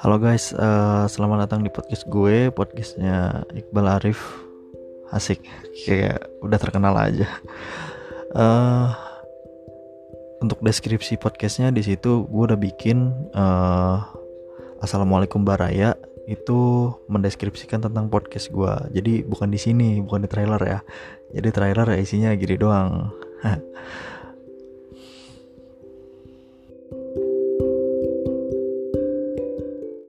Halo guys, uh, selamat datang di podcast gue, podcastnya Iqbal Arif. Asik, kayak udah terkenal aja. Uh, untuk deskripsi podcastnya di situ gue udah bikin uh, Assalamualaikum Baraya itu mendeskripsikan tentang podcast gue. Jadi bukan di sini, bukan di trailer ya. Jadi trailer ya isinya gini doang.